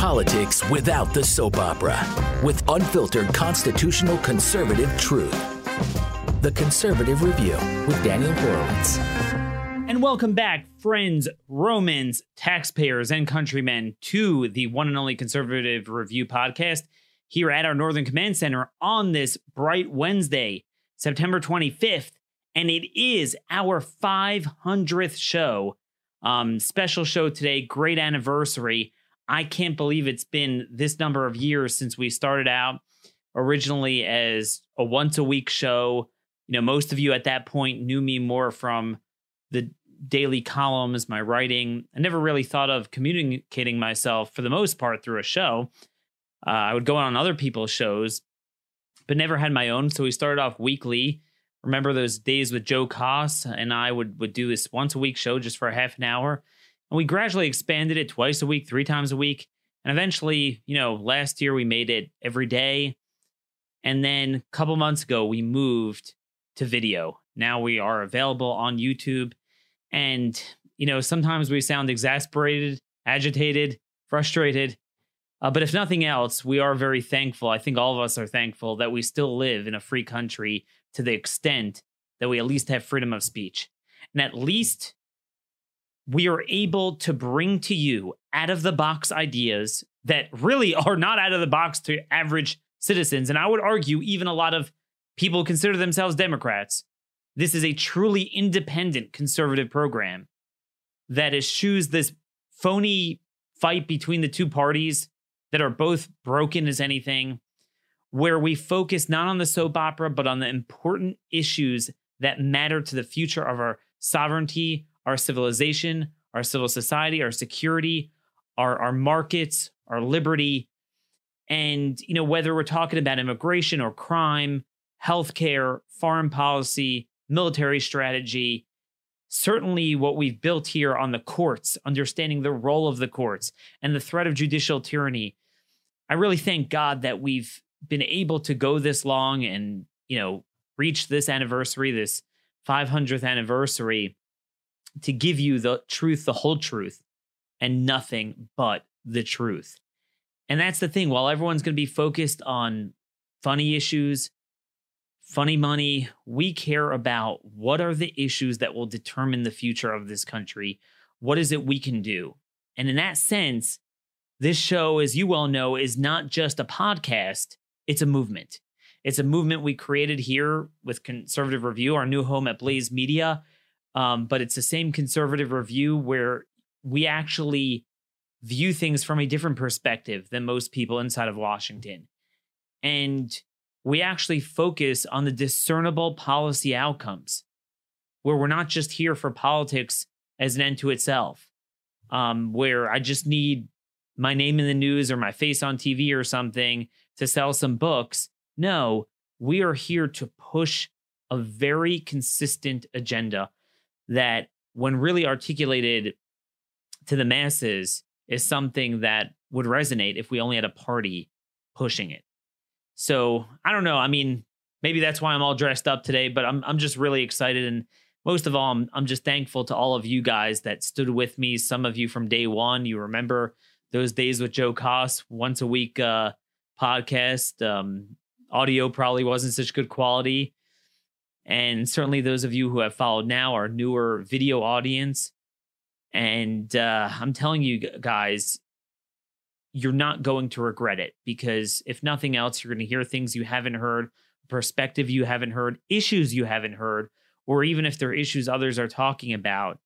Politics without the soap opera, with unfiltered constitutional conservative truth. The Conservative Review with Daniel Horowitz. And welcome back, friends, Romans, taxpayers, and countrymen, to the one and only Conservative Review podcast here at our Northern Command Center on this bright Wednesday, September 25th. And it is our 500th show. Um, special show today, great anniversary. I can't believe it's been this number of years since we started out originally as a once a week show. You know, most of you at that point knew me more from the daily columns, my writing. I never really thought of communicating myself for the most part through a show. Uh, I would go on other people's shows, but never had my own. So we started off weekly. Remember those days with Joe Koss and I would would do this once a week show just for a half an hour. And we gradually expanded it twice a week, three times a week. And eventually, you know, last year we made it every day. And then a couple months ago, we moved to video. Now we are available on YouTube. And, you know, sometimes we sound exasperated, agitated, frustrated. Uh, but if nothing else, we are very thankful. I think all of us are thankful that we still live in a free country to the extent that we at least have freedom of speech. And at least we are able to bring to you out of the box ideas that really are not out of the box to average citizens. And I would argue, even a lot of people consider themselves Democrats. This is a truly independent conservative program that eschews this phony fight between the two parties that are both broken as anything, where we focus not on the soap opera, but on the important issues that matter to the future of our sovereignty, our civilization, our civil society, our security, our, our markets, our liberty. And, you know, whether we're talking about immigration or crime, healthcare, foreign policy, military strategy, certainly what we've built here on the courts, understanding the role of the courts and the threat of judicial tyranny. I really thank God that we've been able to go this long and, you know, reach this anniversary, this 500th anniversary to give you the truth, the whole truth, and nothing but the truth. And that's the thing. While everyone's going to be focused on funny issues, funny money, we care about what are the issues that will determine the future of this country. What is it we can do? And in that sense, this show, as you well know, is not just a podcast, it's a movement. It's a movement we created here with Conservative Review, our new home at Blaze Media. Um, but it's the same conservative review where we actually view things from a different perspective than most people inside of Washington. And we actually focus on the discernible policy outcomes, where we're not just here for politics as an end to itself, um, where I just need my name in the news or my face on TV or something to sell some books. No, we are here to push a very consistent agenda that when really articulated to the masses is something that would resonate if we only had a party pushing it. So I don't know. I mean, maybe that's why I'm all dressed up today, but I'm I'm just really excited and most of all, I'm I'm just thankful to all of you guys that stood with me. Some of you from day one, you remember those days with Joe Koss, once a week uh, podcast. Um, audio probably wasn't such good quality, and certainly those of you who have followed now are newer video audience. And uh, I'm telling you guys, you're not going to regret it because if nothing else, you're going to hear things you haven't heard, perspective you haven't heard, issues you haven't heard, or even if there are issues others are talking about,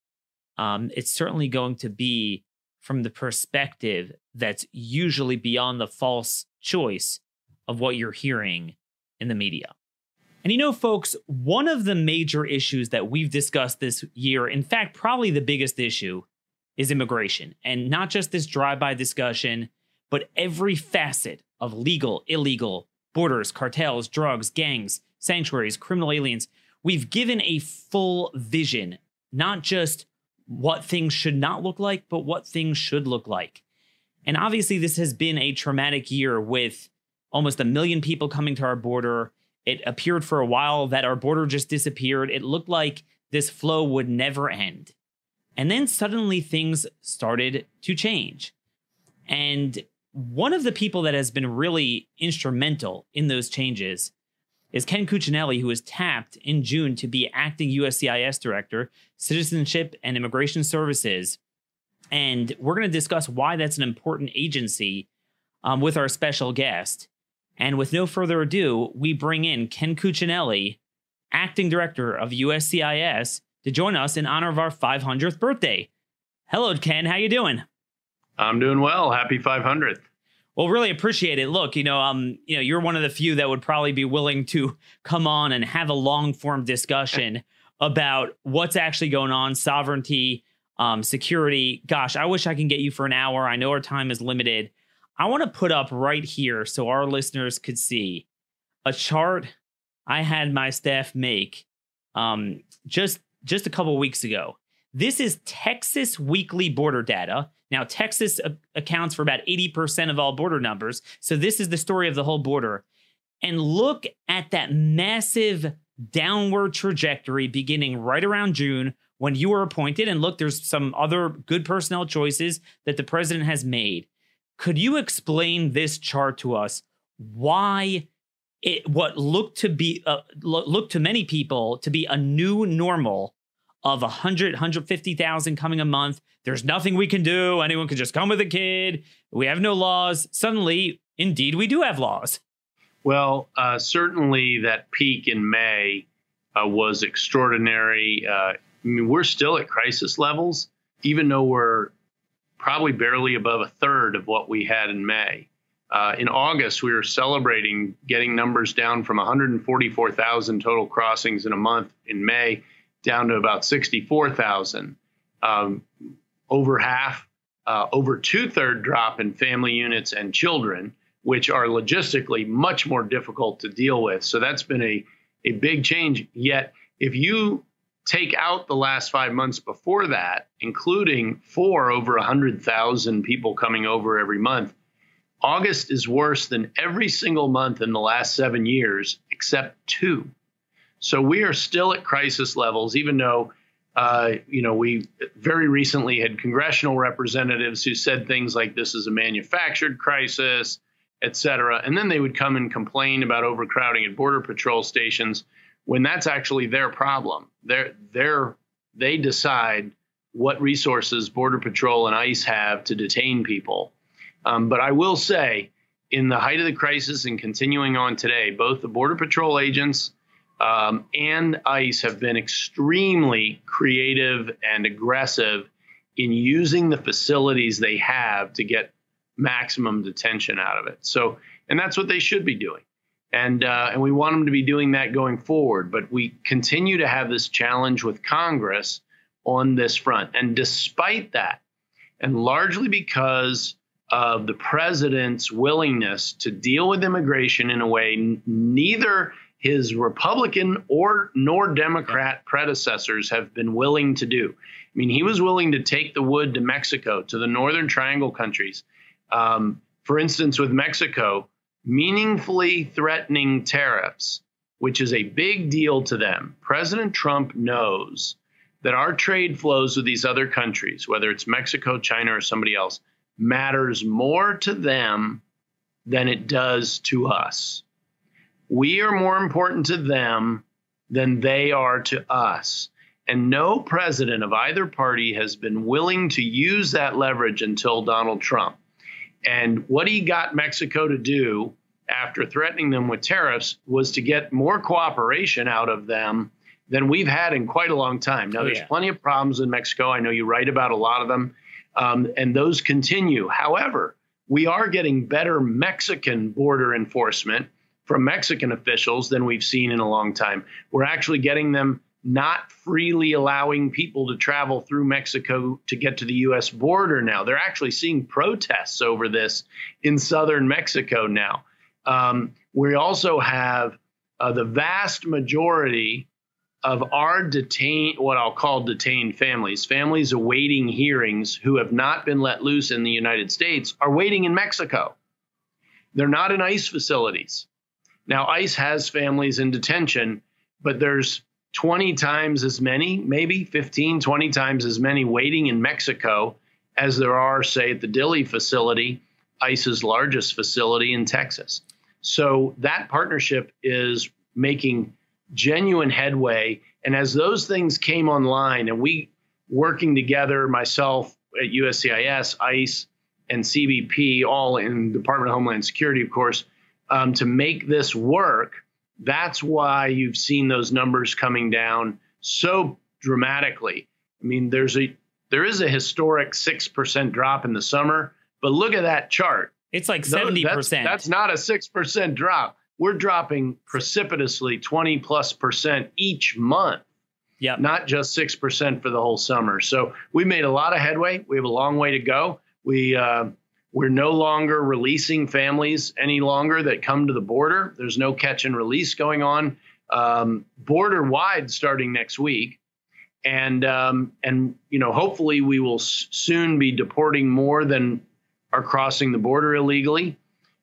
um, it's certainly going to be from the perspective that's usually beyond the false choice of what you're hearing in the media. And you know, folks, one of the major issues that we've discussed this year, in fact, probably the biggest issue, is immigration. And not just this drive by discussion, but every facet of legal, illegal, borders, cartels, drugs, gangs, sanctuaries, criminal aliens. We've given a full vision, not just what things should not look like, but what things should look like. And obviously, this has been a traumatic year with almost a million people coming to our border it appeared for a while that our border just disappeared. It looked like this flow would never end. And then suddenly things started to change. And one of the people that has been really instrumental in those changes is Ken Cuccinelli, who was tapped in June to be acting USCIS director, Citizenship and Immigration Services. And we're going to discuss why that's an important agency um, with our special guest. And with no further ado, we bring in Ken Cuccinelli, acting director of USCIS, to join us in honor of our 500th birthday. Hello, Ken. How you doing? I'm doing well. Happy 500th. Well, really appreciate it. Look, you know, um, you know, you're one of the few that would probably be willing to come on and have a long form discussion about what's actually going on, sovereignty, um, security. Gosh, I wish I can get you for an hour. I know our time is limited. I want to put up right here so our listeners could see a chart I had my staff make um, just just a couple weeks ago. This is Texas weekly border data. Now, Texas a- accounts for about 80% of all border numbers. So, this is the story of the whole border. And look at that massive downward trajectory beginning right around June when you were appointed. And look, there's some other good personnel choices that the president has made. Could you explain this chart to us? Why it what looked to be uh, looked to many people to be a new normal of 100 150,000 coming a month. There's nothing we can do. Anyone can just come with a kid. We have no laws. Suddenly, indeed, we do have laws. Well, uh, certainly that peak in May uh, was extraordinary. Uh, I mean, we're still at crisis levels, even though we're probably barely above a third of what we had in May. Uh, in August, we were celebrating getting numbers down from 144,000 total crossings in a month in May down to about 64,000. Um, over half, uh, over two third drop in family units and children, which are logistically much more difficult to deal with. So that's been a, a big change. Yet, if you take out the last five months before that, including four over 100,000 people coming over every month, August is worse than every single month in the last seven years, except two. So we are still at crisis levels, even though, uh, you know, we very recently had congressional representatives who said things like this is a manufactured crisis, et cetera. And then they would come and complain about overcrowding at Border Patrol stations when that's actually their problem. They're, they're, they decide what resources Border Patrol and ICE have to detain people. Um, but I will say, in the height of the crisis and continuing on today, both the Border Patrol agents um, and ICE have been extremely creative and aggressive in using the facilities they have to get maximum detention out of it. So, and that's what they should be doing and uh, and we want them to be doing that going forward. But we continue to have this challenge with Congress on this front, and despite that, and largely because of the president's willingness to deal with immigration in a way neither his Republican or nor Democrat predecessors have been willing to do. I mean, he was willing to take the wood to Mexico, to the Northern Triangle countries. Um, for instance, with Mexico, meaningfully threatening tariffs, which is a big deal to them. President Trump knows that our trade flows with these other countries, whether it's Mexico, China, or somebody else, matters more to them than it does to us. We are more important to them than they are to us. And no president of either party has been willing to use that leverage until Donald Trump. And what he got Mexico to do after threatening them with tariffs was to get more cooperation out of them than we've had in quite a long time. Now, oh, there's yeah. plenty of problems in Mexico. I know you write about a lot of them, um, and those continue. However, we are getting better Mexican border enforcement from Mexican officials than we've seen in a long time. We're actually getting them not freely allowing people to travel through Mexico to get to the US border now. They're actually seeing protests over this in southern Mexico now. Um, we also have uh, the vast majority of our detained, what I'll call detained families, families awaiting hearings who have not been let loose in the United States, are waiting in Mexico. They're not in ICE facilities. Now, ICE has families in detention, but there's 20 times as many, maybe 15, 20 times as many waiting in Mexico as there are, say, at the Dilley facility ICE's largest facility in Texas. So that partnership is making genuine headway. And as those things came online, and we working together, myself at USCIS, ICE, and CBP, all in Department of Homeland Security, of course, um, to make this work. That's why you've seen those numbers coming down so dramatically. I mean, there's a there is a historic six percent drop in the summer, but look at that chart. It's like seventy percent. That's, that's not a six percent drop. We're dropping precipitously twenty plus percent each month. Yeah, not just six percent for the whole summer. So we made a lot of headway. We have a long way to go. We uh, we're no longer releasing families any longer that come to the border. There's no catch and release going on um, border wide starting next week and um, and you know hopefully we will s- soon be deporting more than are crossing the border illegally.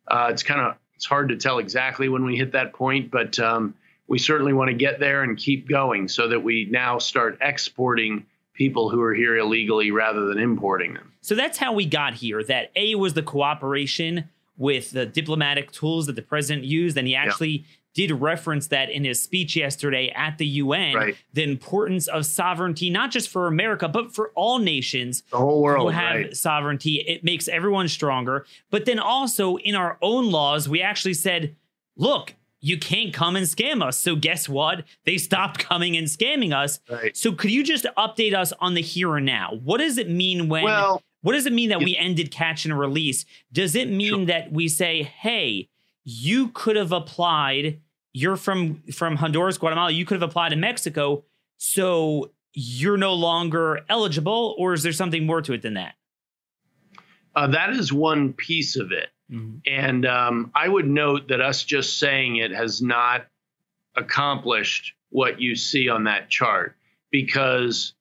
Uh, it's kind of it's hard to tell exactly when we hit that point, but um, we certainly want to get there and keep going so that we now start exporting people who are here illegally rather than importing them. So that's how we got here. That a was the cooperation with the diplomatic tools that the president used, and he actually did reference that in his speech yesterday at the UN right. the importance of sovereignty, not just for America, but for all nations the whole world, who have right. sovereignty. It makes everyone stronger. But then also in our own laws, we actually said, look, you can't come and scam us. So guess what? They stopped coming and scamming us. Right. So could you just update us on the here and now? What does it mean when well, what does it mean that we ended catch and release? Does it mean sure. that we say, hey, you could have applied you're from from honduras guatemala you could have applied in mexico so you're no longer eligible or is there something more to it than that uh, that is one piece of it mm-hmm. and um, i would note that us just saying it has not accomplished what you see on that chart because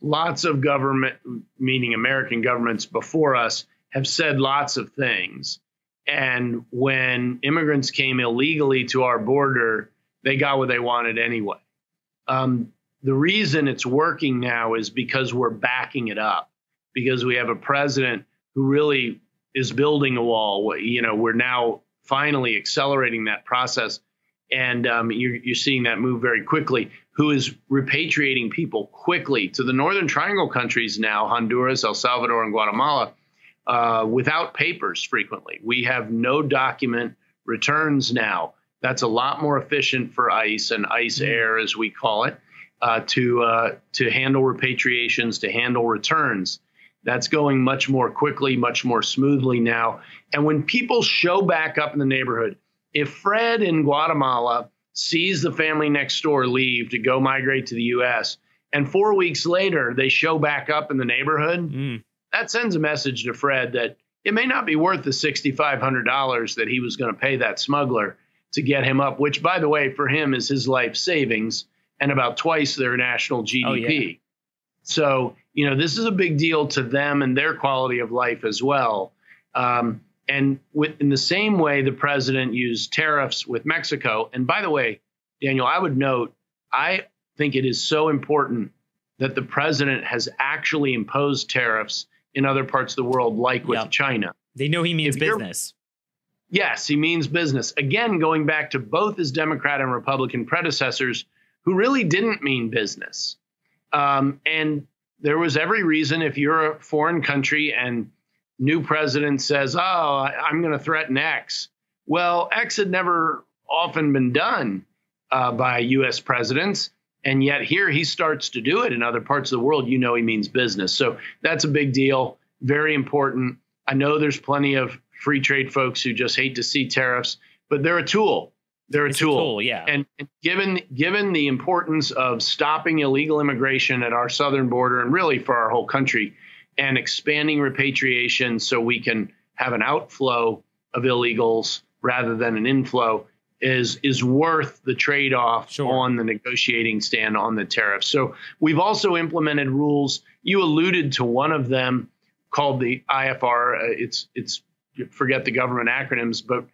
lots of government meaning american governments before us have said lots of things and when immigrants came illegally to our border, they got what they wanted anyway. Um, the reason it's working now is because we're backing it up, because we have a president who really is building a wall. You know, we're now finally accelerating that process. And um, you're, you're seeing that move very quickly, who is repatriating people quickly to the Northern Triangle countries now Honduras, El Salvador, and Guatemala uh, without papers frequently. We have no document returns now. That's a lot more efficient for ICE and ICE mm-hmm. Air, as we call it, uh, to uh, to handle repatriations, to handle returns. That's going much more quickly, much more smoothly now. And when people show back up in the neighborhood, if Fred in Guatemala sees the family next door leave to go migrate to the U.S., and four weeks later they show back up in the neighborhood, mm that sends a message to Fred that it may not be worth the $6,500 that he was going to pay that smuggler to get him up, which, by the way, for him is his life savings and about twice their national GDP. Oh, yeah. So, you know, this is a big deal to them and their quality of life as well. Um, and with, in the same way, the president used tariffs with Mexico. And by the way, Daniel, I would note, I think it is so important that the president has actually imposed tariffs in other parts of the world, like with yep. China. They know he means if business. Yes, he means business. Again, going back to both his Democrat and Republican predecessors who really didn't mean business. Um, and there was every reason if you're a foreign country and new president says, "Oh, I'm going to threaten X." Well, X had never often been done uh, by U.S. presidents. And yet here he starts to do it in other parts of the world. You know, he means business. So that's a big deal, very important. I know there's plenty of free trade folks who just hate to see tariffs, but they're a tool. They're a tool. a tool. yeah. And, and given given the importance of stopping illegal immigration at our southern border and really for our whole country, and expanding repatriation so we can have an outflow of illegals rather than an inflow, is is worth the trade off sure. on the negotiating stand on the tariffs. So we've also implemented rules. You alluded to one of them called the IFR. Uh, it's it's forget the government acronyms, but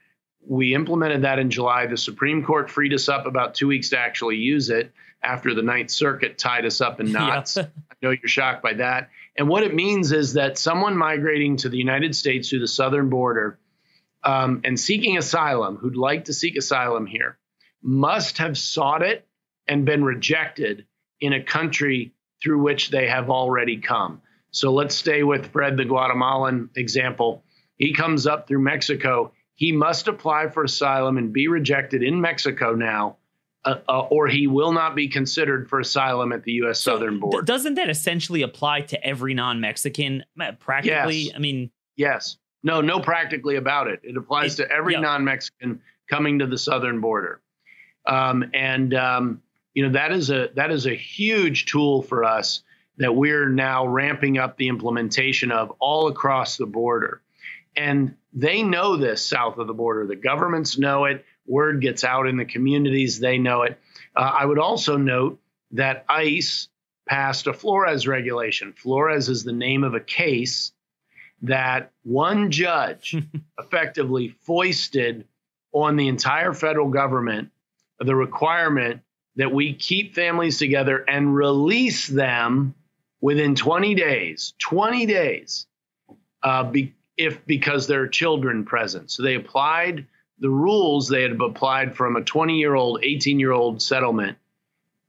we implemented that in July. The Supreme Court freed us up about two weeks to actually use it after the Ninth Circuit tied us up in knots. I know you're shocked by that. And what it means is that someone migrating to the United States through the southern border um, and seeking asylum, who'd like to seek asylum here, must have sought it and been rejected in a country through which they have already come. So let's stay with Fred, the Guatemalan example. He comes up through Mexico. He must apply for asylum and be rejected in Mexico now, uh, uh, or he will not be considered for asylum at the U.S. So southern border. D- doesn't that essentially apply to every non-Mexican? Uh, practically, yes. I mean, yes, no, no, practically about it. It applies it, to every non-Mexican coming to the southern border, um, and um, you know that is a that is a huge tool for us that we're now ramping up the implementation of all across the border. And they know this south of the border. The governments know it. Word gets out in the communities, they know it. Uh, I would also note that ICE passed a Flores regulation. Flores is the name of a case that one judge effectively foisted on the entire federal government the requirement that we keep families together and release them within 20 days. 20 days, uh, be, if because there are children present. So they applied the rules they had applied from a 20 year old, 18 year old settlement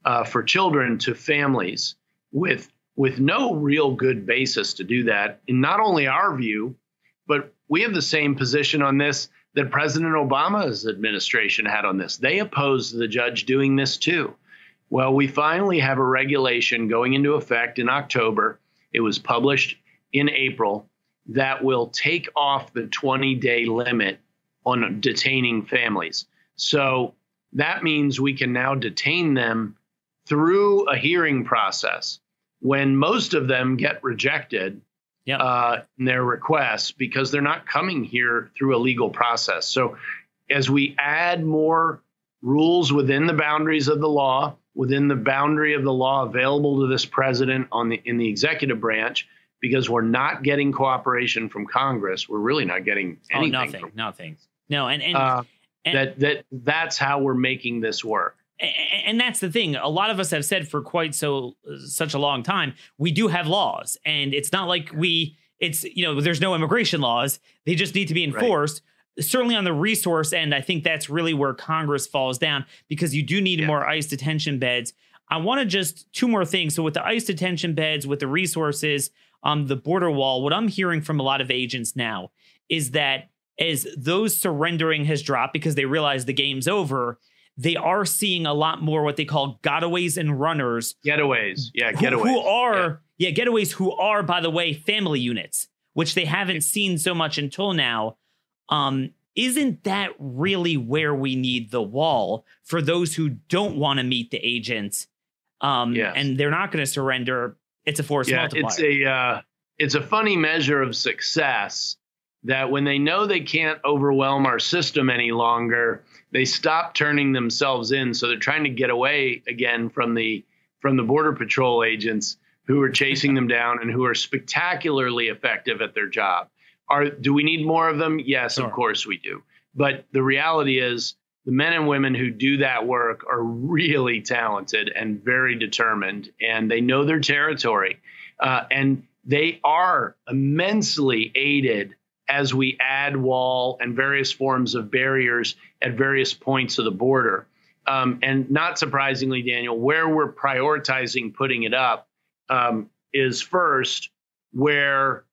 uh, for children to families with with no real good basis to do that. In not only our view, but we have the same position on this that President Obama's administration had on this. They opposed the judge doing this too. Well, we finally have a regulation going into effect in October. It was published in April that will take off the 20 day limit on detaining families. So that means we can now detain them through a hearing process when most of them get rejected yep. uh, in their requests because they're not coming here through a legal process. So as we add more rules within the boundaries of the law, within the boundary of the law available to this president on the in the executive branch, because we're not getting cooperation from Congress, we're really not getting oh, anything. Oh, nothing, from, nothing. No, and and, uh, and that that that's how we're making this work and that's the thing a lot of us have said for quite so such a long time we do have laws and it's not like we it's you know there's no immigration laws they just need to be enforced right. certainly on the resource end i think that's really where congress falls down because you do need yeah. more ice detention beds i want to just two more things so with the ice detention beds with the resources um the border wall what i'm hearing from a lot of agents now is that as those surrendering has dropped because they realize the game's over they are seeing a lot more what they call gotaways and runners. Getaways. Yeah, getaways. Who, who are, yeah. yeah, getaways who are, by the way, family units, which they haven't seen so much until now. Um, isn't that really where we need the wall for those who don't want to meet the agents? Um, yes. and they're not going to surrender. It's a force yeah, multiplier. It's a uh, it's a funny measure of success that when they know they can't overwhelm our system any longer, they stop turning themselves in. So they're trying to get away again from the from the border patrol agents who are chasing them down and who are spectacularly effective at their job. Are do we need more of them? Yes, sure. of course we do. But the reality is the men and women who do that work are really talented and very determined, and they know their territory. Uh, and they are immensely aided as we add wall and various forms of barriers at various points of the border. Um, and not surprisingly, Daniel, where we're prioritizing putting it up um, is first where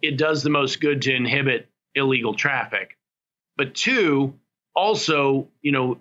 it does the most good to inhibit illegal traffic. But two, also, you know,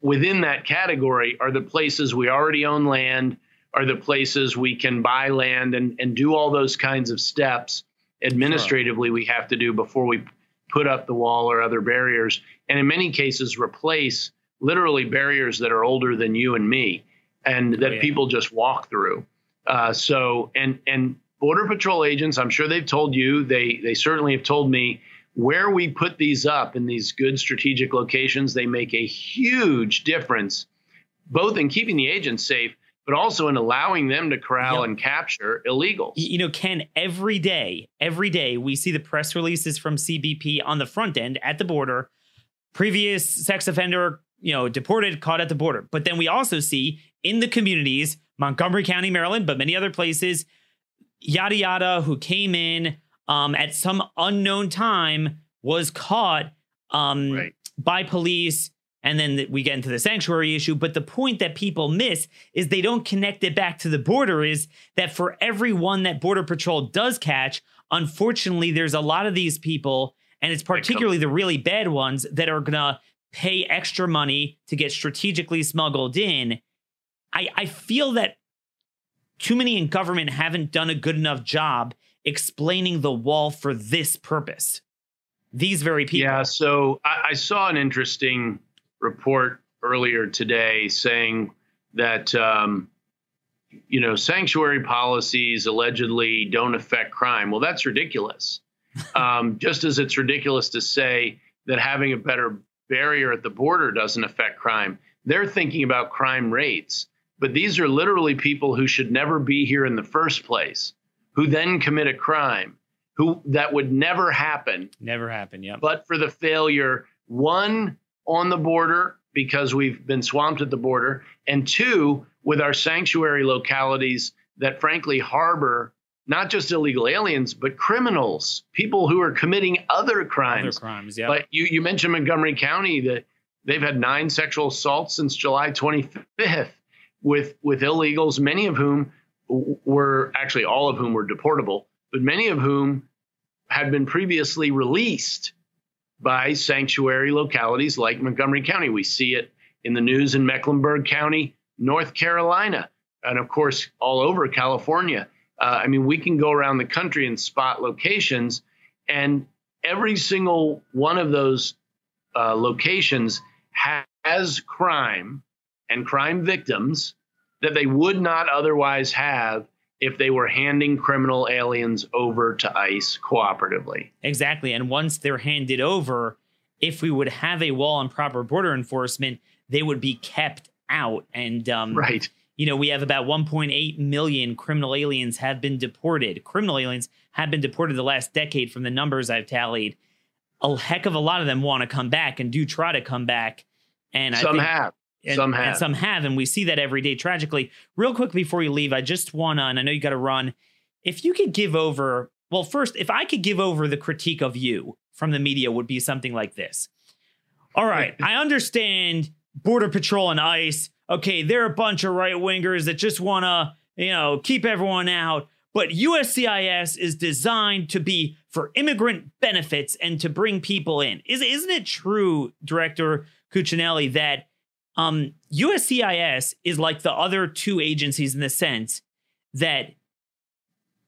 within that category are the places we already own land, are the places we can buy land and, and do all those kinds of steps administratively sure. we have to do before we put up the wall or other barriers, and in many cases replace literally barriers that are older than you and me, and that oh, yeah. people just walk through. Uh, so, and and border patrol agents, I'm sure they've told you, they they certainly have told me where we put these up in these good strategic locations, they make a huge difference, both in keeping the agents safe but also in allowing them to corral yep. and capture illegals. You know, Ken, every day, every day we see the press releases from CBP on the front end at the border, previous sex offender, you know, deported, caught at the border. But then we also see in the communities, Montgomery County, Maryland, but many other places, yada yada who came in um, at some unknown time was caught um, Right. by police. And then th- we get into the sanctuary issue. But the point that people miss is they don't connect it back to the border is that for everyone that Border Patrol does catch, unfortunately, there's a lot of these people, and it's particularly the really bad ones that are going to pay extra money to get strategically smuggled in. I, I feel that too many in government haven't done a good enough job explaining the wall for this purpose. These very people. Yeah, so I, I saw an interesting report earlier today saying that um, you know sanctuary policies allegedly don't affect crime. Well, that's ridiculous. um, just as it's ridiculous to say that having a better barrier at the border doesn't affect crime. They're thinking about crime rates, but these are literally people who should never be here in the first place, who then commit a crime, who that would never happen Never happen, Yep. but for the failure, one on the border because we've been swamped at the border, and two with our sanctuary localities that frankly harbor not just illegal aliens but criminals, people who are committing other crimes. Other crimes. Yeah. But you, you mentioned Montgomery County that they've had nine sexual assaults since July 25th with with illegals, many of whom were actually all of whom were deportable, but many of whom had been previously released by sanctuary localities like Montgomery County. We see it in the news in Mecklenburg County, North Carolina, and of course all over California. Uh, I mean, we can go around the country and spot locations, and every single one of those uh, locations has crime and crime victims that they would not otherwise have if they were handing criminal aliens over to ICE cooperatively. Exactly. And once they're handed over, if we would have a wall and proper border enforcement, they would be kept out. And um, Right. you know, we have about 1.8 million criminal aliens have been deported. Criminal aliens have been deported the last decade from the numbers I've tallied. A heck of a lot of them want to come back and do try to come back. And I Some think, have. And, some and have. some have, and we see that every day tragically. Real quick before you leave, I just wanna, and I know you got to run. If you could give over, well, first, if I could give over the critique of you from the media, would be something like this. All right, I understand Border Patrol and ICE. Okay, they're a bunch of right wingers that just wanna, you know, keep everyone out. But USCIS is designed to be for immigrant benefits and to bring people in. Is, isn't it true, Director Cuccinelli, that um, USCIS is like the other two agencies in the sense that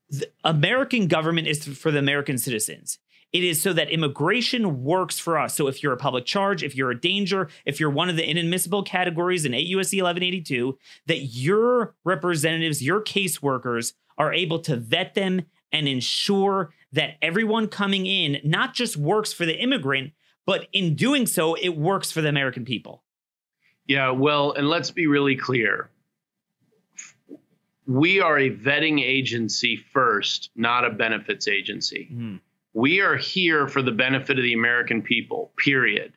the American government is for the American citizens. It is so that immigration works for us. So if you're a public charge, if you're a danger, if you're one of the inadmissible categories in 8 USC 1182, that your representatives, your caseworkers are able to vet them and ensure that everyone coming in not just works for the immigrant, but in doing so, it works for the American people. Yeah, well, and let's be really clear. We are a vetting agency first, not a benefits agency. Hmm. We are here for the benefit of the American people, period.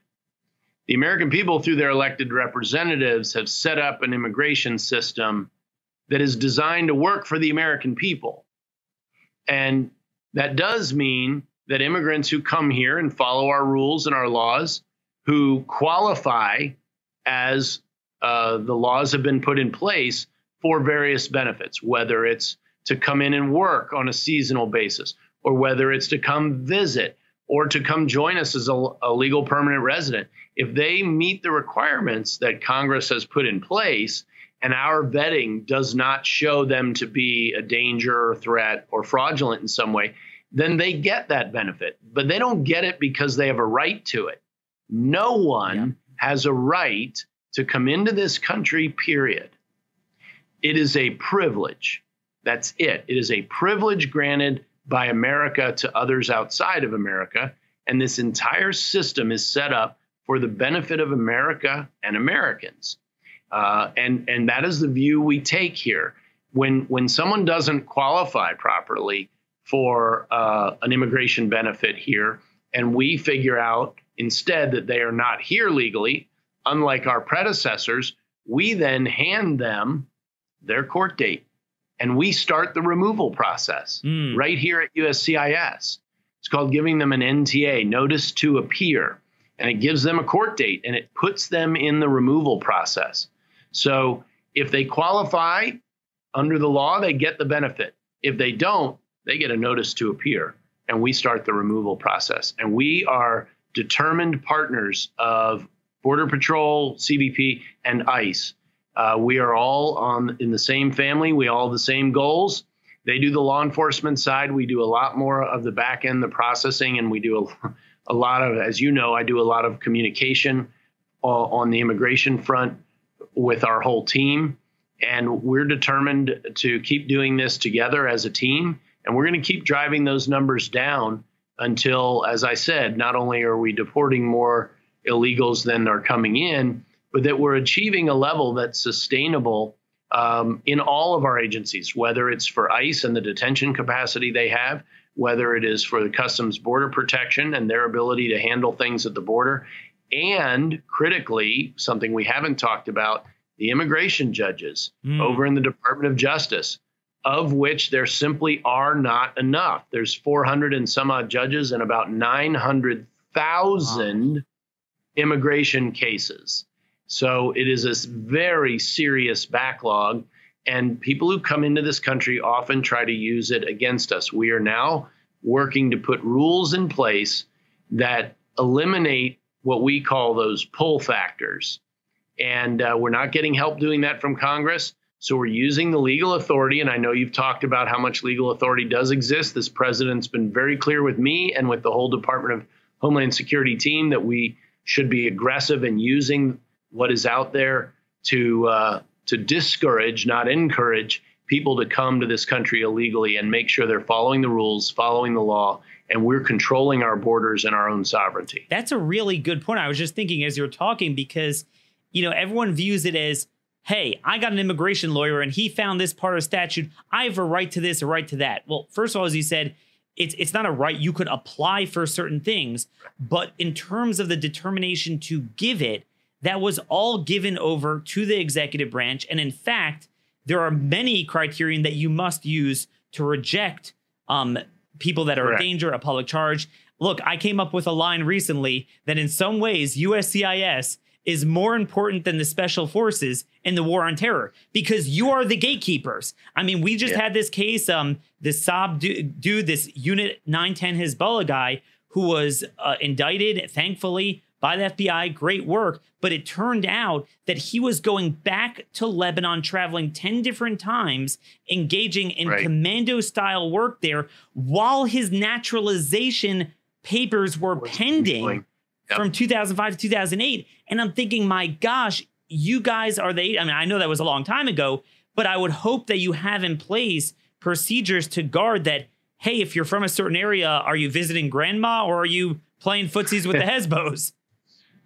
The American people, through their elected representatives, have set up an immigration system that is designed to work for the American people. And that does mean that immigrants who come here and follow our rules and our laws, who qualify as uh, the laws have been put in place for various benefits, whether it's to come in and work on a seasonal basis, or whether it's to come visit, or to come join us as a, a legal permanent resident. If they meet the requirements that Congress has put in place, and our vetting does not show them to be a danger or threat or fraudulent in some way, then they get that benefit. But they don't get it because they have a right to it. No one has a right to come into this country, period. It is a privilege. That's it. It is a privilege granted by America to others outside of America. And this entire system is set up for the benefit of America and Americans. Uh, and, and that is the view we take here. When, when someone doesn't qualify properly for uh, an immigration benefit here, and we figure out instead that they are not here legally, unlike our predecessors, we then hand them their court date. and we start the removal process Mm. right here at USCIS. It's called giving them an NTA, notice to appear, and it gives them a court date and it puts them in the removal process. So if they qualify under the law, they get the benefit. If they don't, they get a notice to appear and we start the removal process. And we are determined partners of Border Patrol, CBP, and ICE. Uh, we are all on in the same family. We all have the same goals. They do the law enforcement side. We do a lot more of the back end, the processing, and we do a, a lot of, as you know, I do a lot of communication uh, on the immigration front with our whole team. And we're determined to keep doing this together as a team. And we're going to keep driving those numbers down until, as I said, not only are we deporting more illegals than are coming in, but that we're achieving a level that's sustainable um, in all of our agencies, whether it's for ICE and the detention capacity they have, whether it is for the Customs Border Protection and their ability to handle things at the border, and critically, something we haven't talked about, the immigration judges Mm. over in the Department of Justice, of which there simply are not enough. There's 400 and some odd judges and about 900,000 immigration cases. So it is a very serious backlog. And people who come into this country often try to use it against us. We are now working to put rules in place that eliminate what we call those pull factors. And uh, we're not getting help doing that from Congress. So we're using the legal authority. And I know you've talked about how much legal authority does exist. This president's been very clear with me and with the whole Department of Homeland Security team that we should be aggressive in using what is out there to uh, to discourage, not encourage, people to come to this country illegally and make sure they're following the rules, following the law, and we're controlling our borders and our own sovereignty. That's a really good point. I was just thinking as you're talking because, you know, everyone views it as, hey, I got an immigration lawyer and he found this part of statute. I have a right to this, a right to that. Well, first of all, as you said, it's it's not a right. You could apply for certain things, but in terms of the determination to give it, that was all given over to the executive branch. And in fact, there are many criterion that you must use to reject um, people that are Correct. a danger, a public charge. Look, I came up with a line recently that in some ways USCIS is more important than the special forces in the war on terror because you are the gatekeepers. I mean, we just Yeah. had this case, um, this Saab dude, this Unit 910 Hezbollah guy who was uh, indicted, thankfully, by the FBI. Great work. But it turned out that he was going back to Lebanon, traveling 10 different times, engaging in Right. commando style work there while his naturalization papers were pending Yep. from 2005 to 2008. And I'm thinking, my gosh, you guys are the, I mean, I know that was a long time ago, but I would hope that you have in place procedures to guard that. Hey, if you're from a certain area, are you visiting grandma or are you playing footsies with the Hezbos?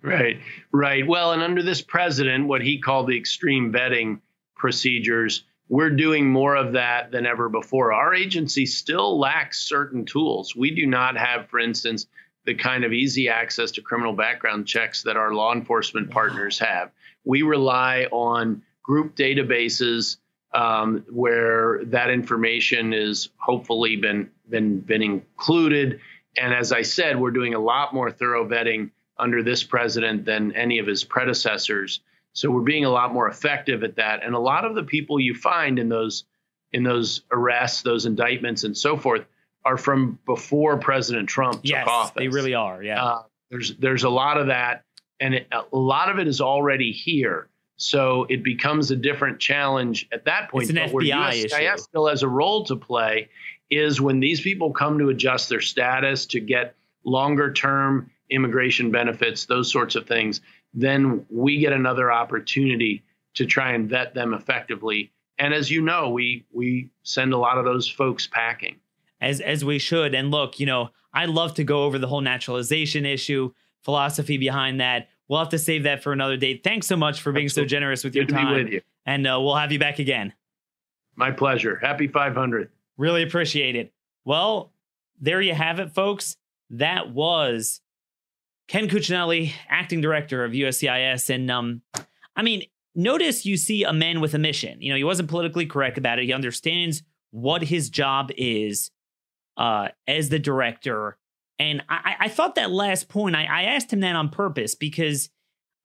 Right, right. Well, and under this president, what he called the extreme vetting procedures, we're doing more of that than ever before. Our agency still lacks certain tools. We do not have, for instance, the kind of easy access to criminal background checks that our law enforcement partners have. We rely on group databases um, where that information is hopefully been been been included. And as I said, we're doing a lot more thorough vetting under this president than any of his predecessors. So we're being a lot more effective at that. And a lot of the people you find in those in those arrests, those indictments, and so forth, are from before President Trump took yes, office. they really are. Yeah. Uh, there's there's a lot of that, and it, a lot of it is already here. So it becomes a different challenge at that point. It's an But FBI issue. still has a role to play is when these people come to adjust their status to get longer term immigration benefits, those sorts of things. Then we get another opportunity to try and vet them effectively. And as you know, we we send a lot of those folks packing. As as we should. And look, you know, I love to go over the whole naturalization issue, philosophy behind that. We'll have to save that for another date. Thanks so much for being Absolutely. so generous with Good your to time. be with you. And uh, we'll have you back again. My pleasure. Happy 500. Really appreciate it. Well, there you have it, folks. That was Ken Cuccinelli, acting director of USCIS. And um, I mean, notice you see a man with a mission. You know, he wasn't politically correct about it. He understands what his job is uh, as the director. And I, I thought that last point, I, I asked him that on purpose because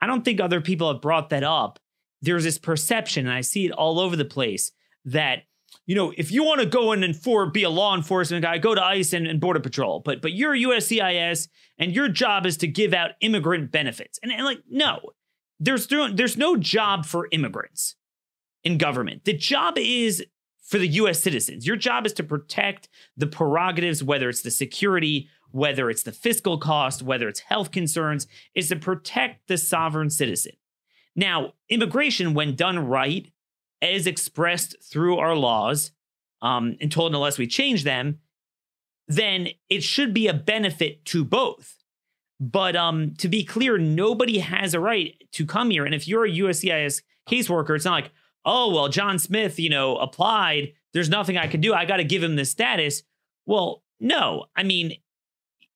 I don't think other people have brought that up. There's this perception, and I see it all over the place, that you know, if you want to go in and for be a law enforcement guy, go to ICE and, and Border Patrol. But but you're USCIS and your job is to give out immigrant benefits. And, and like, no, there's there's no job for immigrants in government. The job is for the US citizens. Your job is to protect the prerogatives, whether it's the security, whether it's the fiscal cost, whether it's health concerns, is to protect the sovereign citizen. Now, immigration, when done right, as expressed through our laws, um, and told unless we change them, then it should be a benefit to both. But um, to be clear, nobody has a right to come here. And if you're a USCIS caseworker, it's not like, oh, well, John Smith, you know, applied. There's nothing I can do. I got to give him the status. Well, no. I mean,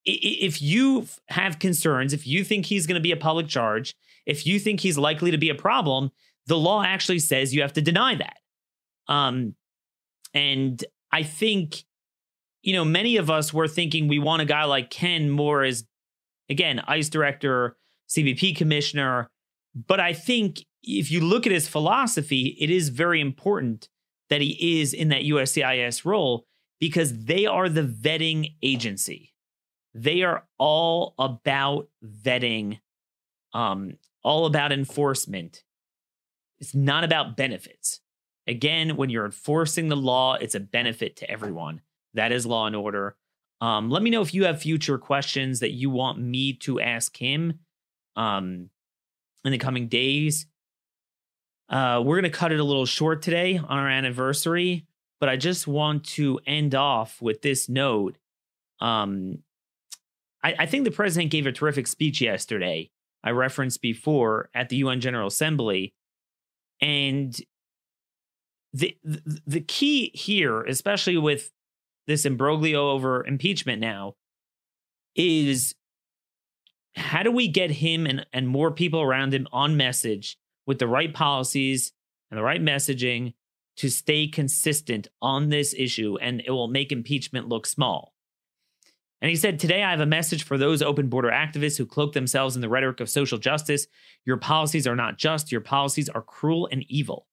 if you have concerns, if you think he's going to be a public charge, if you think he's likely to be a problem, the law actually says you have to deny that. Um, and I think, you know, many of us were thinking we want a guy like Ken more as, again, ICE director, CBP commissioner. But I think if you look at his philosophy, it is very important that he is in that USCIS role because they are the vetting agency. They are all about vetting, um, all about enforcement. It's not about benefits. Again, when you're enforcing the law, it's a benefit to everyone. That is law and order. Um, let me know if you have future questions that you want me to ask him um, in the coming days. Uh, we're going to cut it a little short today on our anniversary, but I just want to end off with this note. Um, I, I think the president gave a terrific speech yesterday. I referenced before at the UN General Assembly and the, the the key here, especially with this imbroglio over impeachment now, is how do we get him and, and more people around him on message with the right policies and the right messaging to stay consistent on this issue and it will make impeachment look small. And he said, Today I have a message for those open border activists who cloak themselves in the rhetoric of social justice. Your policies are not just, your policies are cruel and evil.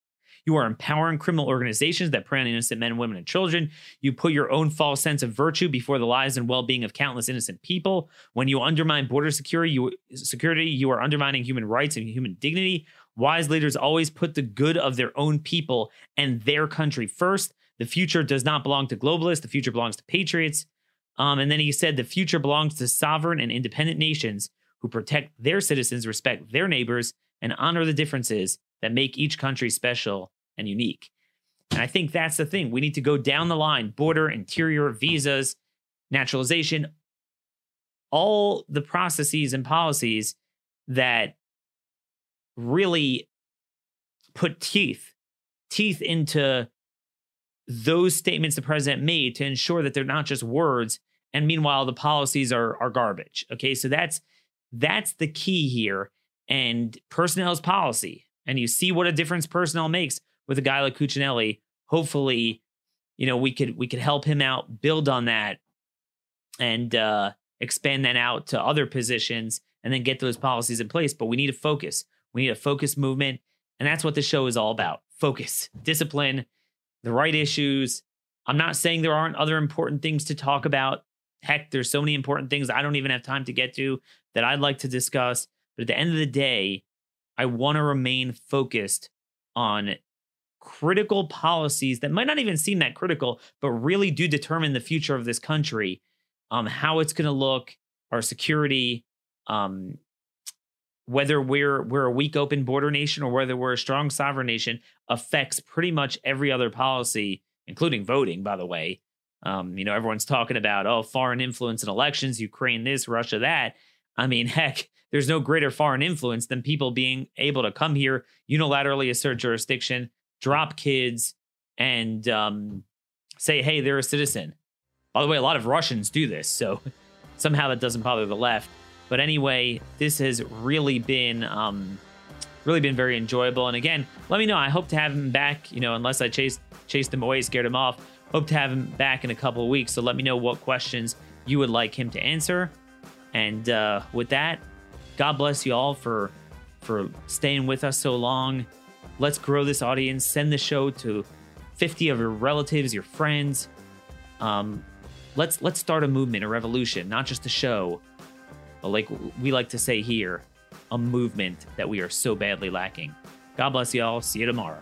You are empowering criminal organizations that prey on innocent men, women, and children. You put your own false sense of virtue before the lives and well-being of countless innocent people. When you undermine border security, you, security, you are undermining human rights and human dignity. Wise leaders always put the good of their own people and their country first. The future does not belong to globalists. The future belongs to patriots. Um, and then he said the future belongs to sovereign and independent nations who protect their citizens, respect their neighbors, and honor the differences that make each country special and unique. And I think that's the thing. We need to go down the line border, interior, visas, naturalization, all the processes and policies that really put teeth teeth into those statements the president made to ensure that they're not just words and meanwhile the policies are are garbage okay? So that's that's the key here and personnel is policy and you see what a difference personnel makes with a guy like Cuccinelli. Hopefully you know we could we could help him out build on that and uh expand that out to other positions and then get those policies in place but we need to focus we need a focus movement and that's what the show is all about focus discipline the right issues. I'm not saying there aren't other important things to talk about. Heck, there's so many important things I don't even have time to get to that I'd like to discuss. But at the end of the day, I want to remain focused on critical policies that might not even seem that critical, but really do determine the future of this country, um, how it's going to look, our security, um, whether we're we're a weak open border nation or whether we're a strong sovereign nation affects pretty much every other policy including voting by the way. Um, you know everyone's talking about oh foreign influence in elections ukraine this russia that. I mean heck there's no greater foreign influence than people being able to come here unilaterally assert jurisdiction drop kids and um, say hey they're a citizen. By the way a lot of russians do this so somehow that doesn't bother the left but anyway, this has really been um, really been very enjoyable. And again, let me know. I hope to have him back. You know, unless I chased chased him away, scared him off. Hope to have him back in a couple of weeks. So let me know what questions you would like him to answer. And uh, with that, God bless you all for for staying with us so long. Let's grow this audience. Send the show to 50 of your relatives, your friends. Um, let's let's start a movement, a revolution, not just a show, like we like to say here, a movement that we are so badly lacking. God bless you all. See you tomorrow.